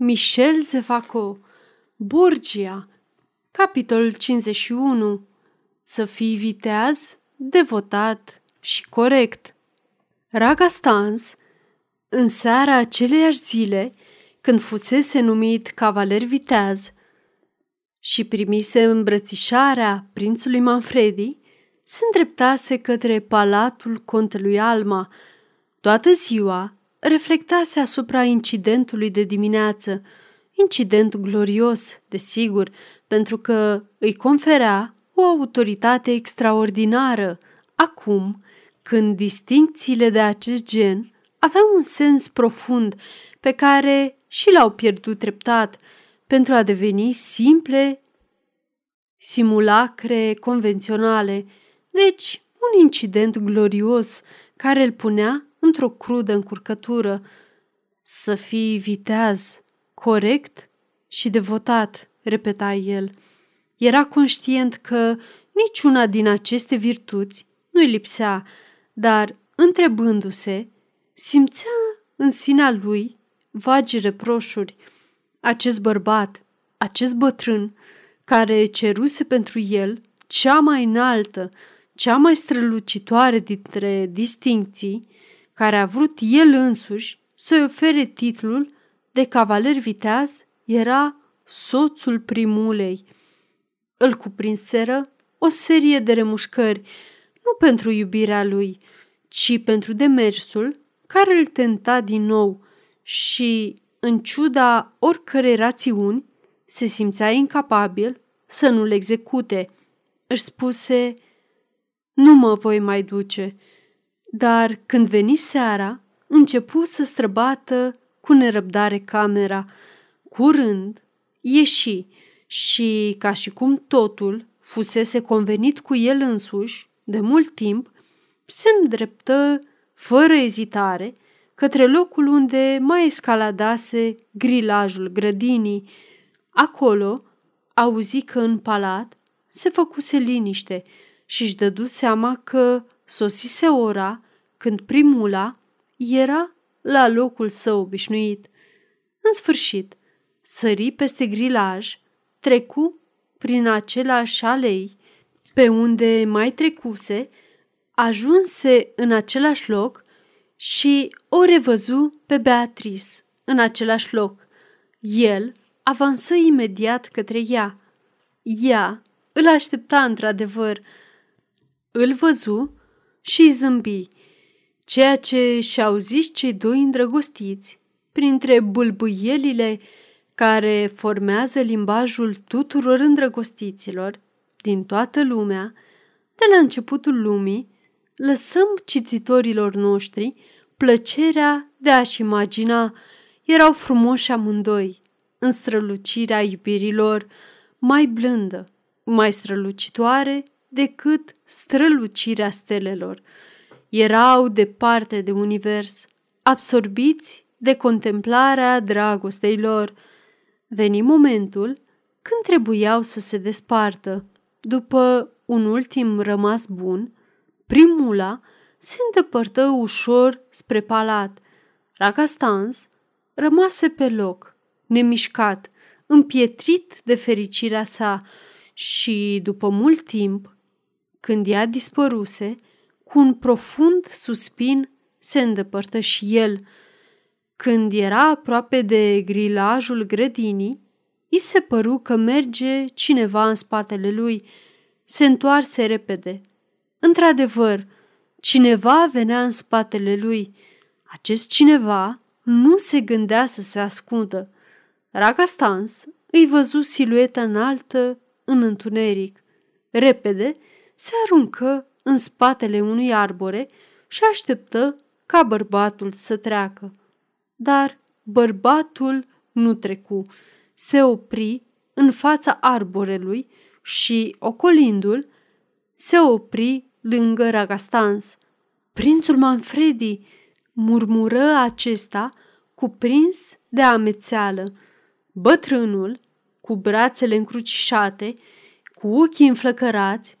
Michel Zevaco Borgia Capitolul 51 Să fii viteaz, devotat și corect. Raga Stans, în seara aceleiași zile, când fusese numit cavaler viteaz și primise îmbrățișarea prințului Manfredi, se îndreptase către palatul contelui Alma. Toată ziua reflectase asupra incidentului de dimineață, incident glorios, desigur, pentru că îi conferea o autoritate extraordinară, acum când distincțiile de acest gen aveau un sens profund pe care și l-au pierdut treptat pentru a deveni simple simulacre convenționale, deci un incident glorios care îl punea într-o crudă încurcătură. Să fii viteaz, corect și devotat, repeta el. Era conștient că niciuna din aceste virtuți nu-i lipsea, dar, întrebându-se, simțea în sinea lui vagi reproșuri. Acest bărbat, acest bătrân, care ceruse pentru el cea mai înaltă, cea mai strălucitoare dintre distincții, care a vrut el însuși să-i ofere titlul de cavaler viteaz, era soțul primulei. Îl cuprinseră o serie de remușcări, nu pentru iubirea lui, ci pentru demersul care îl tenta din nou și, în ciuda oricărei rațiuni, se simțea incapabil să nu-l execute. Își spuse, nu mă voi mai duce, dar când veni seara, începu să străbată cu nerăbdare camera. Curând ieși și, ca și cum totul fusese convenit cu el însuși de mult timp, se îndreptă fără ezitare către locul unde mai escaladase grilajul grădinii. Acolo auzi că în palat se făcuse liniște și își dădu seama că sosise ora când primula era la locul său obișnuit. În sfârșit, sări peste grilaj, trecu prin același alei, pe unde mai trecuse, ajunse în același loc și o revăzu pe Beatrice în același loc. El avansă imediat către ea. Ea îl aștepta într-adevăr. Îl văzu și zâmbi, ceea ce și-au zis cei doi îndrăgostiți, printre bulbuielile care formează limbajul tuturor îndrăgostiților din toată lumea, de la începutul lumii, lăsăm cititorilor noștri plăcerea de a-și imagina erau frumoși amândoi, în strălucirea iubirilor mai blândă, mai strălucitoare decât strălucirea stelelor. Erau departe de univers, absorbiți de contemplarea dragostei lor. Veni momentul când trebuiau să se despartă. După un ultim rămas bun, primula se îndepărtă ușor spre palat. Ragastans rămase pe loc, nemișcat, împietrit de fericirea sa și, după mult timp, când ea dispăruse, cu un profund suspin se îndepărtă și el. Când era aproape de grilajul grădinii, i se păru că merge cineva în spatele lui. Se întoarse repede. Într-adevăr, cineva venea în spatele lui. Acest cineva nu se gândea să se ascundă. Raga Stans îi văzu silueta înaltă în întuneric. Repede se aruncă în spatele unui arbore și așteptă ca bărbatul să treacă. Dar bărbatul nu trecu. Se opri în fața arborelui și, ocolindu-l, se opri lângă Ragastans. Prințul Manfredi, murmură acesta, cuprins de amețeală. Bătrânul, cu brațele încrucișate, cu ochii înflăcărați,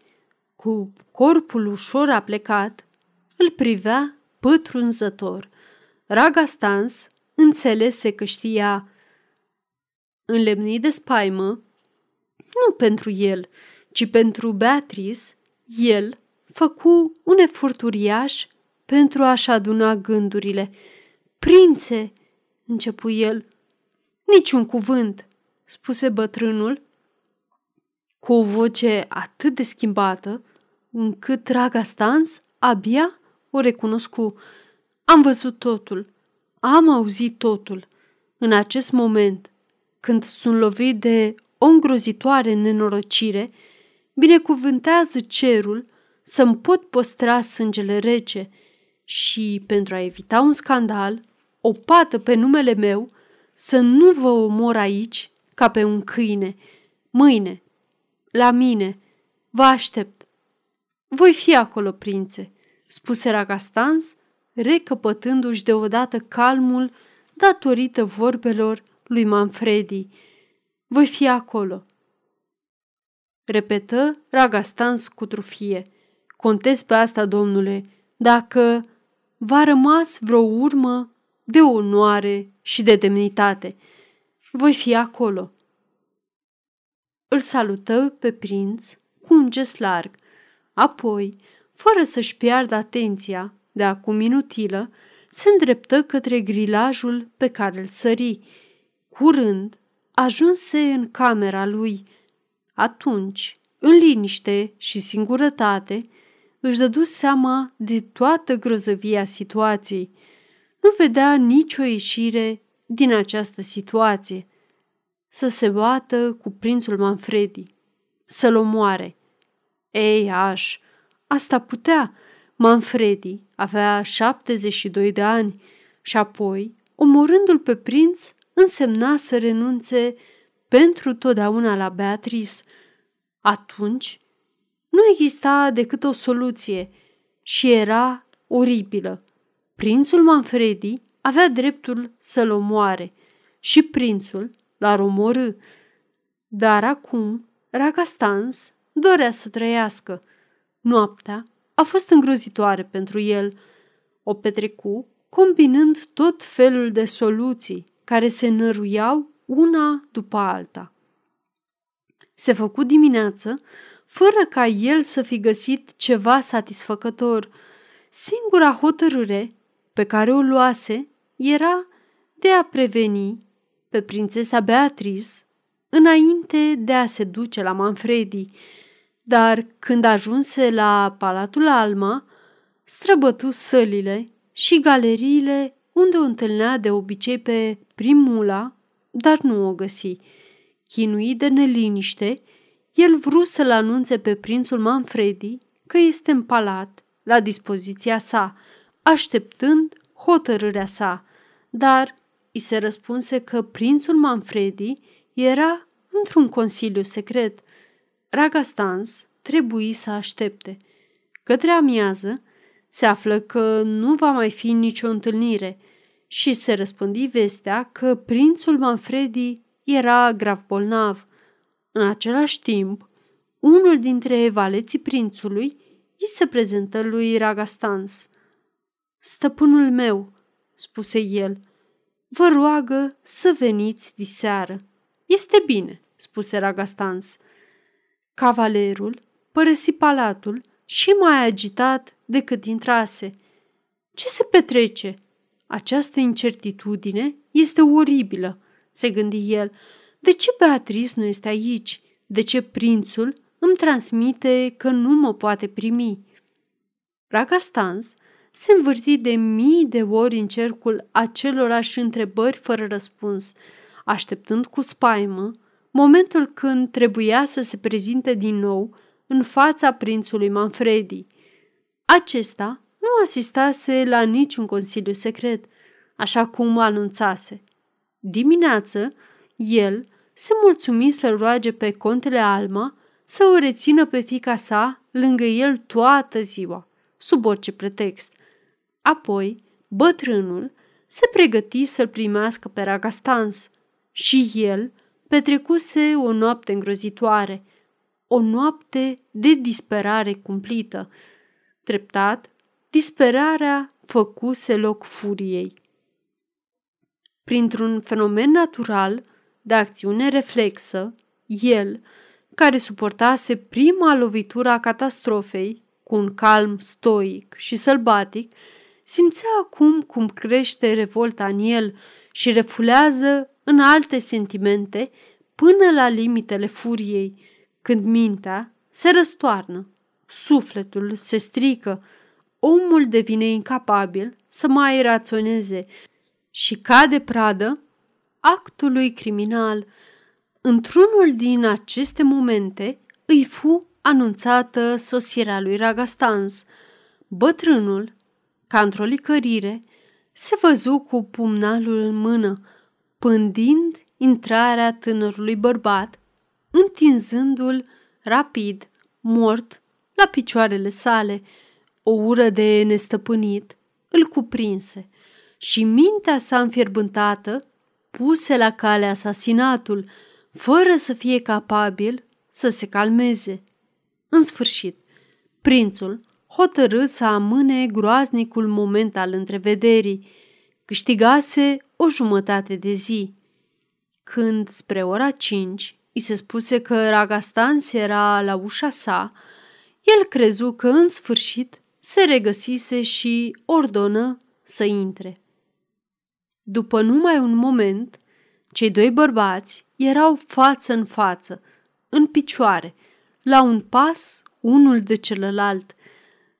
cu corpul ușor aplecat, îl privea pătrunzător. Raga Stans înțelese că știa Înlemnit de spaimă, nu pentru el, ci pentru Beatrice, el făcu un efort uriaș pentru a-și aduna gândurile. Prințe, începu el. Niciun cuvânt, spuse bătrânul, cu o voce atât de schimbată, încât Raga Stans abia o recunoscu. Am văzut totul, am auzit totul. În acest moment, când sunt lovit de o îngrozitoare nenorocire, binecuvântează cerul să-mi pot păstra sângele rece și, pentru a evita un scandal, o pată pe numele meu, să nu vă omor aici ca pe un câine. Mâine, la mine, vă aștept. Voi fi acolo, prințe, spuse Ragastans, recăpătându-și deodată calmul datorită vorbelor lui Manfredi. Voi fi acolo. Repetă Ragastans cu trufie. Contez pe asta, domnule, dacă v-a rămas vreo urmă de onoare și de demnitate. Voi fi acolo. Îl salută pe prinț cu un gest larg. Apoi, fără să-și piardă atenția, de acum inutilă, se îndreptă către grilajul pe care îl sări. Curând, ajunse în camera lui. Atunci, în liniște și singurătate, își dădu seama de toată grozăvia situației. Nu vedea nicio ieșire din această situație. Să se bată cu prințul Manfredi, să-l omoare. Ei, aș, asta putea. Manfredi avea 72 de ani și apoi, omorându-l pe prinț, însemna să renunțe pentru totdeauna la Beatrice. Atunci, nu exista decât o soluție și era oribilă. Prințul Manfredi avea dreptul să-l omoare și prințul l-ar omorâ. Dar acum Ragastans dorea să trăiască. Noaptea a fost îngrozitoare pentru el. O petrecu combinând tot felul de soluții care se năruiau una după alta. Se făcu dimineață fără ca el să fi găsit ceva satisfăcător. Singura hotărâre pe care o luase era de a preveni pe prințesa Beatrice înainte de a se duce la Manfredi, dar când ajunse la Palatul Alma, străbătu sălile și galeriile unde o întâlnea de obicei pe primula, dar nu o găsi. Chinuit de neliniște, el vrut să-l anunțe pe prințul Manfredi că este în palat, la dispoziția sa, așteptând hotărârea sa, dar îi se răspunse că prințul Manfredi era într-un consiliu secret. Ragastans trebuie să aștepte. Către amiază se află că nu va mai fi nicio întâlnire și se răspândi vestea că prințul Manfredi era grav bolnav. În același timp, unul dintre valeții prințului îi se prezentă lui Ragastans. Stăpânul meu, spuse el, vă roagă să veniți diseară. Este bine, spuse Ragastans. Cavalerul părăsi palatul și mai agitat decât intrase. Ce se petrece? Această incertitudine este oribilă, se gândi el. De ce Beatrice nu este aici? De ce prințul îmi transmite că nu mă poate primi? Ragastans se învârti de mii de ori în cercul acelorași întrebări fără răspuns, așteptând cu spaimă momentul când trebuia să se prezinte din nou în fața prințului Manfredi. Acesta nu asistase la niciun consiliu secret, așa cum anunțase. Dimineață, el se mulțumi să roage pe contele Alma să o rețină pe fica sa lângă el toată ziua, sub orice pretext. Apoi, bătrânul se pregăti să-l primească pe Ragastans și el petrecuse o noapte îngrozitoare, o noapte de disperare cumplită. Treptat, disperarea făcuse loc furiei. Printr-un fenomen natural, de acțiune reflexă, el, care suportase prima lovitură a catastrofei cu un calm stoic și sălbatic, simțea acum cum crește revolta în el și refulează în alte sentimente până la limitele furiei, când mintea se răstoarnă, sufletul se strică, omul devine incapabil să mai raționeze și cade pradă actului criminal. Într-unul din aceste momente îi fu anunțată sosirea lui Ragastans. Bătrânul, ca într-o licărire, se văzu cu pumnalul în mână, pândind intrarea tânărului bărbat, întinzându-l rapid, mort, la picioarele sale. O ură de nestăpânit îl cuprinse și mintea sa înfierbântată puse la cale asasinatul, fără să fie capabil să se calmeze. În sfârșit, prințul hotărâ să amâne groaznicul moment al întrevederii. Câștigase o jumătate de zi. Când, spre ora cinci, îi se spuse că Ragastans era la ușa sa, el crezu că în sfârșit se regăsise și ordonă să intre. După numai un moment, cei doi bărbați erau față în față, în picioare, la un pas unul de celălalt.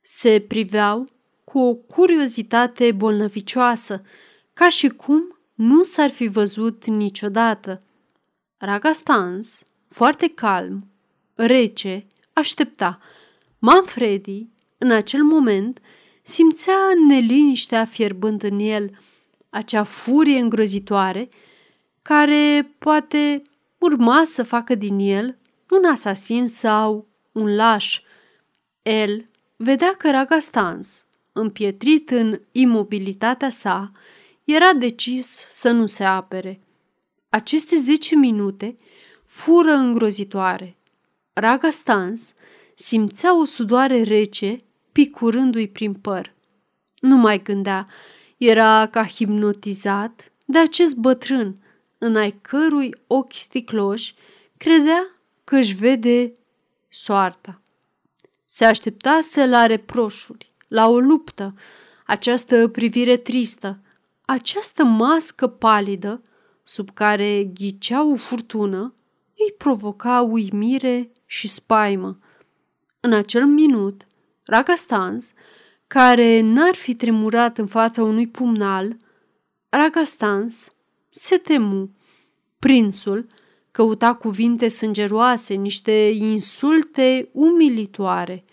Se priveau cu o curiozitate bolnăvicioasă, ca și cum nu s-ar fi văzut niciodată. Ragastans, foarte calm, rece, aștepta. Manfredi, în acel moment, simțea neliniștea fierbând în el, acea furie îngrozitoare care poate urma să facă din el un asasin sau un laș. El vedea că Ragastans, împietrit în imobilitatea sa, era decis să nu se apere. Aceste zece minute fură îngrozitoare. Ragastans simțea o sudoare rece picurându-i prin păr. Nu mai gândea, era ca hipnotizat de acest bătrân, în ai cărui ochi sticloși credea că își vede soarta. Se așteptase la reproșuri, la o luptă, această privire tristă, această mască palidă sub care ghicea o furtună, îi provoca uimire și spaimă. În acel minut, Ragastans, care n-ar fi tremurat în fața unui pumnal, Ragastans se temu. Prințul căuta cuvinte sângeroase, niște insulte umilitoare.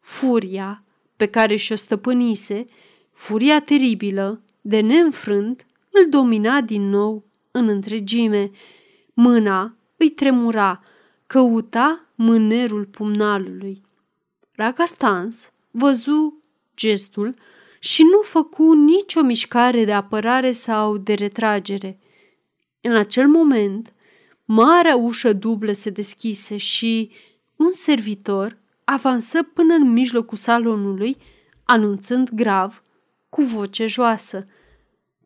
Furia pe care și-o stăpânise, furia teribilă, de neînfrânt, îl domina din nou în întregime. Mâna îi tremura, căuta mânerul pumnalului. Ragastans văzu gestul și nu făcu nicio mișcare de apărare sau de retragere. În acel moment, marea ușă dublă se deschise și un servitor avansă până în mijlocul salonului, anunțând grav, cu voce joasă.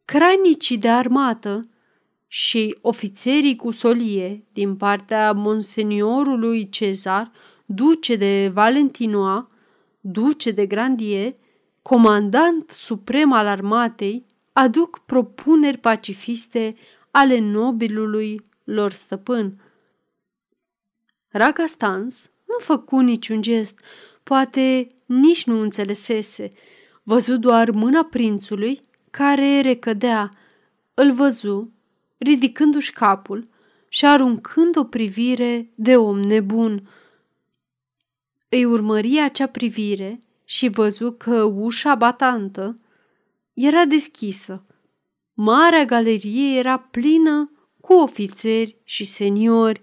Crainicii de armată și ofițerii cu solie din partea monseniorului Cezar, duce de Valentinoa, duce de Grandie, comandant suprem al armatei, aduc propuneri pacifiste ale nobilului lor stăpân. Ragastans nu făcu niciun gest, poate nici nu înțelesese. Văzu doar mâna prințului care recădea. Îl văzu ridicându-și capul și aruncând o privire de om nebun. Îi urmări acea privire și văzu că ușa batantă era deschisă. Marea galerie era plină cu ofițeri și seniori.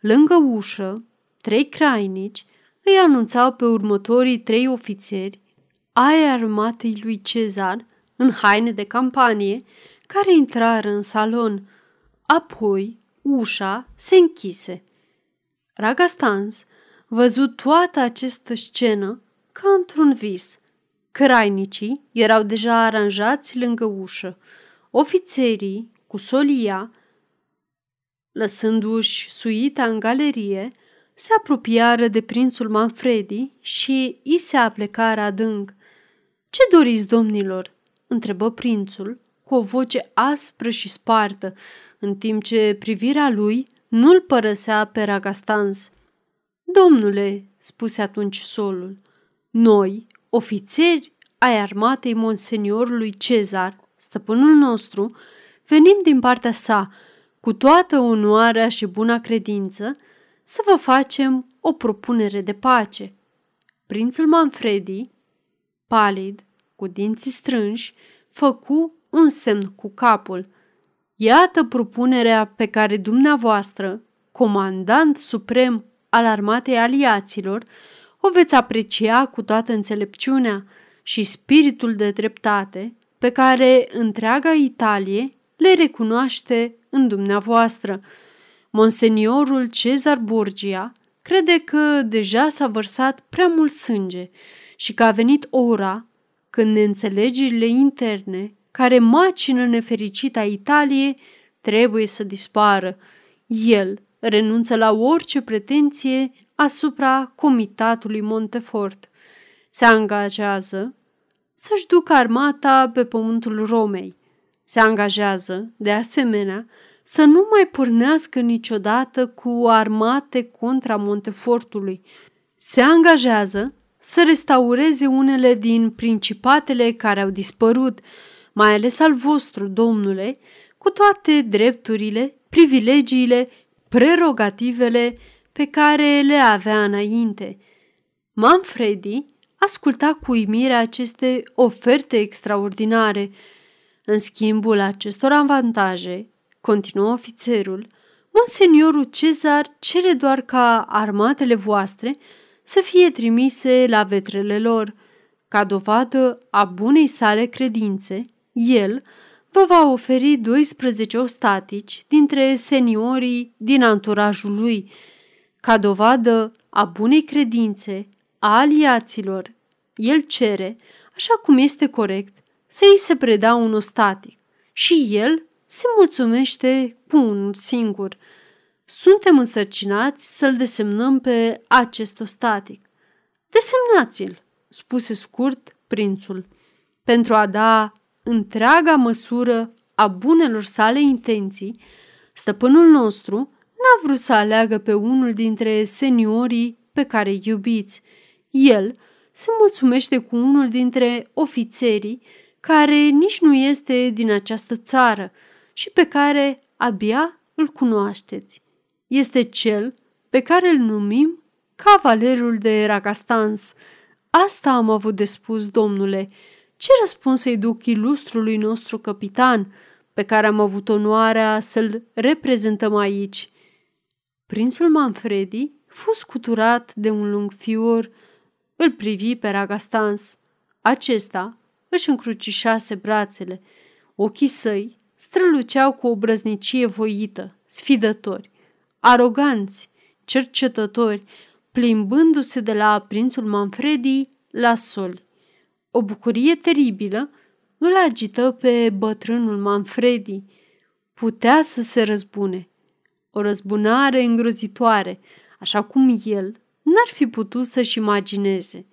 Lângă ușă, trei crainici îi anunțau pe următorii trei ofițeri ai armatei lui Cezar în haine de campanie care intrară în salon. Apoi ușa se închise. Ragastans văzut toată această scenă ca într-un vis. Crainicii erau deja aranjați lângă ușă. Ofițerii, cu solia, Lăsându-și suita în galerie, se apropiară de prințul Manfredi și i se aplecară adânc. Ce doriți, domnilor?" întrebă prințul cu o voce aspră și spartă, în timp ce privirea lui nu-l părăsea pe Ragastans. Domnule, spuse atunci solul, noi, ofițeri ai armatei monseniorului Cezar, stăpânul nostru, venim din partea sa, cu toată onoarea și buna credință, să vă facem o propunere de pace. Prințul Manfredi, palid, cu dinții strânși, făcu un semn cu capul. Iată propunerea pe care dumneavoastră, comandant suprem al armatei aliaților, o veți aprecia cu toată înțelepciunea și spiritul de dreptate pe care întreaga Italie le recunoaște în dumneavoastră. Monseniorul Cezar Borgia crede că deja s-a vărsat prea mult sânge și că a venit ora când neînțelegerile interne care macină nefericita Italie trebuie să dispară. El renunță la orice pretenție asupra comitatului Montefort. Se angajează să-și ducă armata pe pământul Romei. Se angajează, de asemenea, să nu mai pornească niciodată cu armate contra Montefortului. Se angajează să restaureze unele din principatele care au dispărut, mai ales al vostru, domnule, cu toate drepturile, privilegiile, prerogativele pe care le avea înainte. Manfredi asculta cu uimire aceste oferte extraordinare. În schimbul acestor avantaje, continuă ofițerul, Monseniorul Cezar cere doar ca armatele voastre să fie trimise la vetrele lor. Ca dovadă a bunei sale credințe, el vă va oferi 12 ostatici dintre seniorii din anturajul lui. Ca dovadă a bunei credințe a aliaților, el cere, așa cum este corect, să îi se predea un ostatic și el se mulțumește cu unul singur. Suntem însărcinați să-l desemnăm pe acest ostatic. Desemnați-l, spuse scurt prințul, pentru a da întreaga măsură a bunelor sale intenții, stăpânul nostru n-a vrut să aleagă pe unul dintre seniorii pe care îi iubiți. El se mulțumește cu unul dintre ofițerii care nici nu este din această țară și pe care abia îl cunoașteți. Este cel pe care îl numim Cavalerul de Ragastans. Asta am avut de spus, domnule, ce răspuns să-i duc ilustrului nostru capitan, pe care am avut onoarea să-l reprezentăm aici? Prințul Manfredi fu scuturat de un lung fior, îl privi pe Ragastans. Acesta își încrucișase brațele. Ochii săi străluceau cu o brăznicie voită, sfidători, aroganți, cercetători, plimbându-se de la prințul Manfredi la soli. O bucurie teribilă îl agită pe bătrânul Manfredi. Putea să se răzbune. O răzbunare îngrozitoare, așa cum el n-ar fi putut să-și imagineze.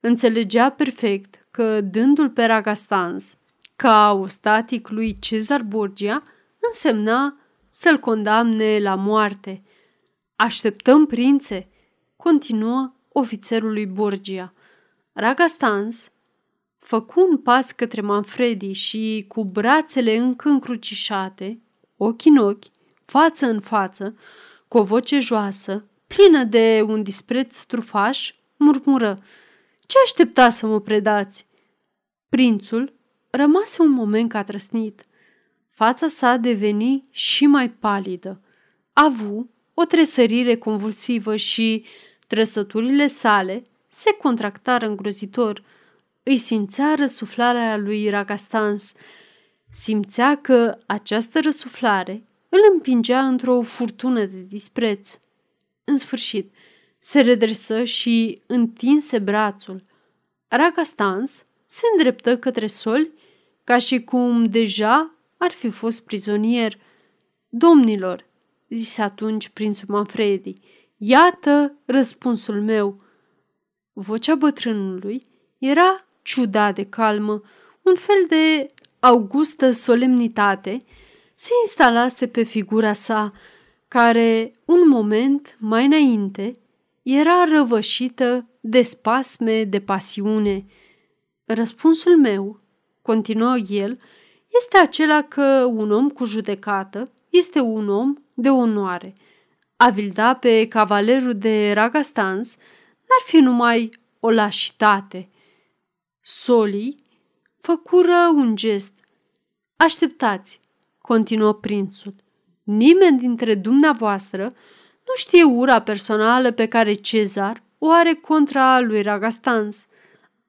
Înțelegea perfect că, dându-l pe Ragastans ca ostatic lui Cezar Borgia, însemna să-l condamne la moarte. Așteptăm, prințe, continuă ofițerul lui Borgia. Ragastans făcu un pas către Manfredi și, cu brațele încă încrucișate, ochi în ochi, față în față, cu o voce joasă, plină de un dispreț trufaș, murmură, Ce aștepta să mă predați?" Prințul rămase un moment catrăsnit. Fața sa deveni și mai palidă. Avu o tresărire convulsivă și trăsăturile sale se contractară îngrozitor – îi simțea răsuflarea lui Ragastans. Simțea că această răsuflare îl împingea într-o furtună de dispreț. În sfârșit, se redresă și întinse brațul. Ragastans se îndreptă către soli ca și cum deja ar fi fost prizonier. Domnilor, zise atunci prințul Manfredi. Iată răspunsul meu. Vocea bătrânului era ciudat de calmă, un fel de augustă solemnitate se instalase pe figura sa, care, un moment mai înainte, era răvășită de spasme de pasiune. Răspunsul meu, continuă el, este acela că un om cu judecată este un om de onoare. A vilda pe cavalerul de Ragastans n-ar fi numai o lașitate. Solii făcură un gest. Așteptați, continuă prințul. Nimeni dintre dumneavoastră nu știe ura personală pe care Cezar o are contra lui Ragastans.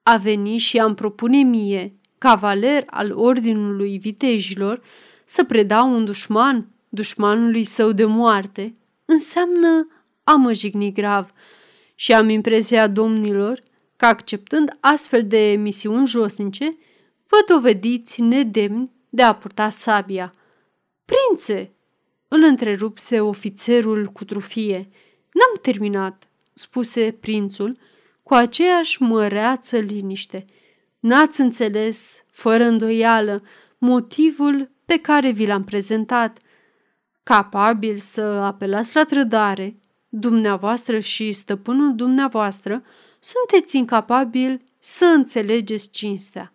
A venit și am propune mie, cavaler al ordinului vitejilor, să predau un dușman dușmanului său de moarte, înseamnă a mă jigni grav și am impresia domnilor că acceptând astfel de misiuni josnice, vă dovediți nedemni de a purta sabia. Prințe, îl întrerupse ofițerul cu trufie. N-am terminat, spuse prințul cu aceeași măreață liniște. N-ați înțeles, fără îndoială, motivul pe care vi l-am prezentat. Capabil să apelați la trădare, dumneavoastră și stăpânul dumneavoastră sunteți incapabili să înțelegeți cinstea.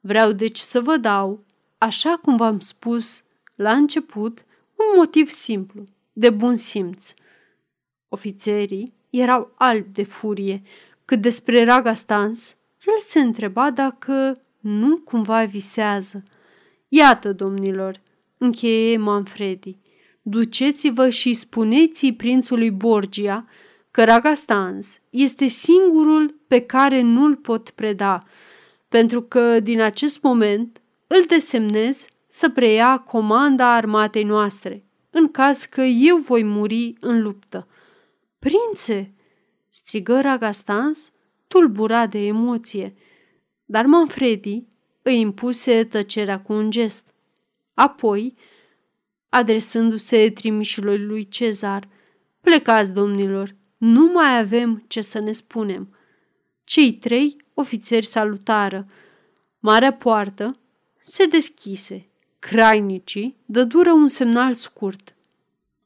Vreau deci să vă dau, așa cum v-am spus la început, un motiv simplu, de bun simț. Ofițerii erau albi de furie, cât despre Ragastans, el se întreba dacă nu cumva visează. Iată, domnilor, încheie Manfredi, duceți-vă și spuneți prințului Borgia că Ragastans este singurul pe care nu-l pot preda, pentru că din acest moment îl desemnez să preia comanda armatei noastre, în caz că eu voi muri în luptă. Prințe, strigă Ragastans, tulburat de emoție, dar Manfredi îi impuse tăcerea cu un gest. Apoi, adresându-se trimișului lui Cezar, plecați, domnilor, nu mai avem ce să ne spunem. Cei trei ofițeri salutară. Marea poartă se deschise. Crainicii dădură un semnal scurt.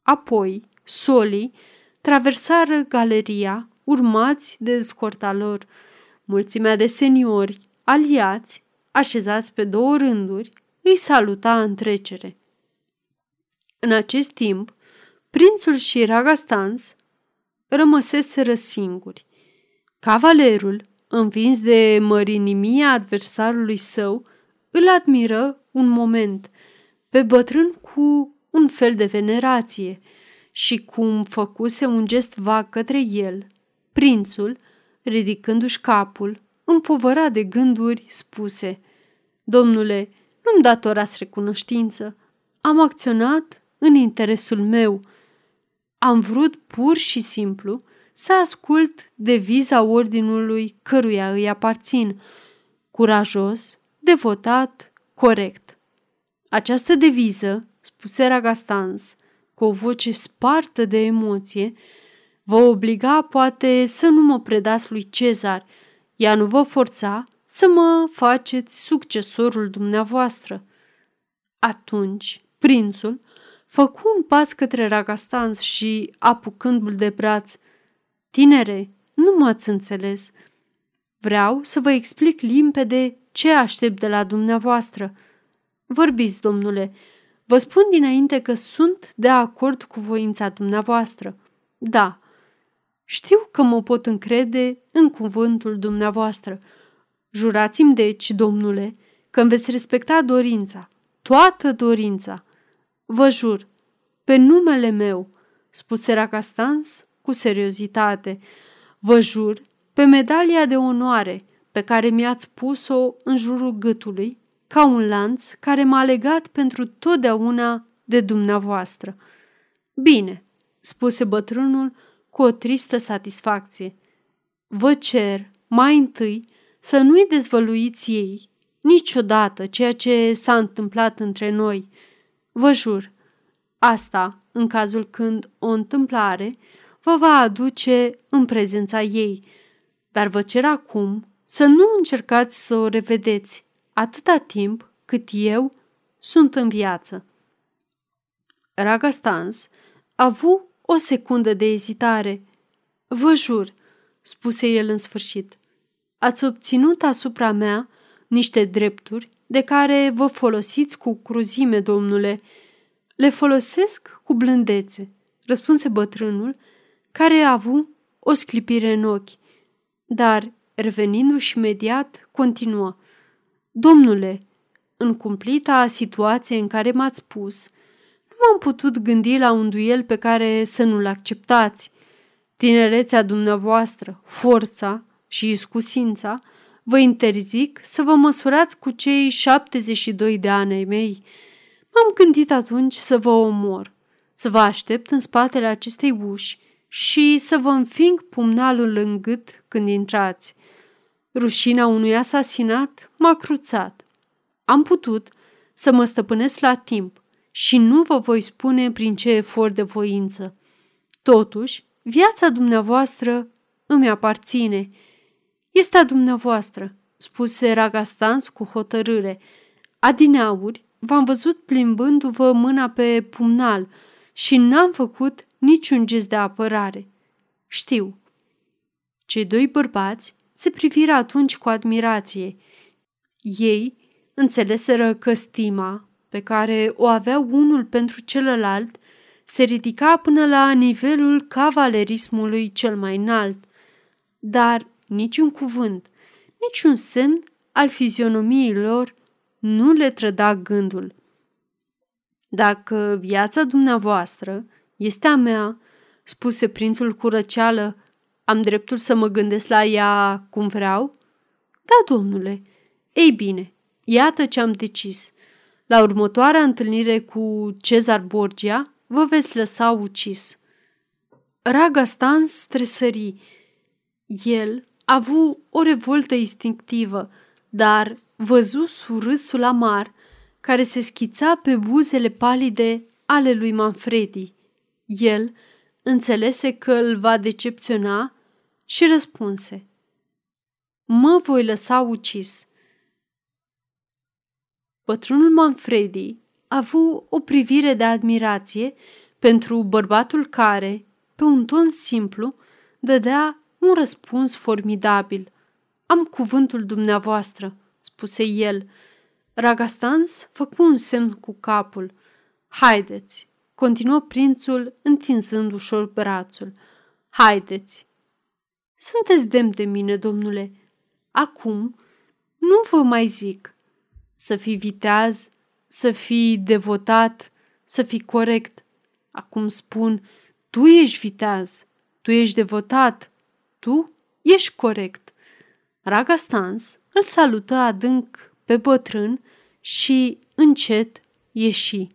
Apoi, solii traversară galeria, urmați de escorta lor. Mulțimea de seniori, aliați, așezați pe două rânduri, îi saluta în trecere. În acest timp, prințul și Ragastans rămăseseră singuri. Cavalerul, învins de mărinimia adversarului său, îl admiră un moment, pe bătrân cu un fel de venerație și cum făcuse un gest vag către el. Prințul, ridicându-și capul, împovărat de gânduri, spuse Domnule, nu-mi datorați recunoștință. Am acționat în interesul meu. Am vrut pur și simplu să ascult deviza ordinului căruia îi aparțin, curajos, devotat, corect. Această deviză, spuse Ragastans, cu o voce spartă de emoție, vă obliga poate să nu mă predați lui Cezar, ea nu vă forța să mă faceți succesorul dumneavoastră. Atunci, prințul făcu un pas către Ragastans și, apucându-l de braț, Tinere, nu m-ați înțeles. Vreau să vă explic limpede ce aștept de la dumneavoastră. Vorbiți, domnule, vă spun dinainte că sunt de acord cu voința dumneavoastră. Da, știu că mă pot încrede în cuvântul dumneavoastră. Jurați-mi deci, domnule, că îmi veți respecta dorința, toată dorința. Vă jur, pe numele meu, spuse Racastans cu seriozitate, vă jur pe medalia de onoare pe care mi-ați pus-o în jurul gâtului, ca un lanț care m-a legat pentru totdeauna de dumneavoastră. Bine, spuse bătrânul cu o tristă satisfacție. Vă cer, mai întâi, să nu-i dezvăluiți ei niciodată ceea ce s-a întâmplat între noi. Vă jur, Asta, în cazul când o întâmplare vă va aduce în prezența ei. Dar vă cer acum să nu încercați să o revedeți atâta timp cât eu sunt în viață. Raga Stans a avut o secundă de ezitare. Vă jur, spuse el în sfârșit, ați obținut asupra mea niște drepturi de care vă folosiți cu cruzime, domnule. Le folosesc cu blândețe, răspunse bătrânul, care a avut o sclipire în ochi. Dar, revenindu-și imediat, continuă. Domnule, în cumplita situație în care m-ați pus, nu m-am putut gândi la un duel pe care să nu-l acceptați. Tinerețea dumneavoastră, forța și iscusința vă interzic să vă măsurați cu cei 72 de ani ai mei. M-am gândit atunci să vă omor, să vă aștept în spatele acestei uși și să vă înfing pumnalul în gât când intrați. Rușina unui asasinat m-a cruțat. Am putut să mă stăpânesc la timp și nu vă voi spune prin ce efort de voință. Totuși, viața dumneavoastră îmi aparține. Este a dumneavoastră, spuse Ragastans cu hotărâre. Adineauri, v-am văzut plimbându-vă mâna pe pumnal și n-am făcut niciun gest de apărare. Știu. Cei doi bărbați se priviră atunci cu admirație. Ei înțeleseră că stima pe care o aveau unul pentru celălalt se ridica până la nivelul cavalerismului cel mai înalt, dar niciun cuvânt, niciun semn al fizionomiei lor nu le trăda gândul. Dacă viața dumneavoastră este a mea, spuse prințul cu răceală, am dreptul să mă gândesc la ea cum vreau? Da, domnule. Ei bine, iată ce am decis. La următoarea întâlnire cu Cezar Borgia, vă veți lăsa ucis. Raga Stans tresări. El a avut o revoltă instinctivă, dar văzu surâsul amar care se schița pe buzele palide ale lui Manfredi. El înțelese că îl va decepționa și răspunse. Mă voi lăsa ucis. Pătrunul Manfredi a avut o privire de admirație pentru bărbatul care, pe un ton simplu, dădea un răspuns formidabil. Am cuvântul dumneavoastră, spuse el. Ragastans făcu un semn cu capul. Haideți, continuă prințul întinzând ușor brațul. Haideți! Sunteți demn de mine, domnule. Acum nu vă mai zic. Să fii viteaz, să fii devotat, să fii corect. Acum spun, tu ești viteaz, tu ești devotat, tu ești corect. Raga Stans îl salută adânc pe bătrân și încet ieși.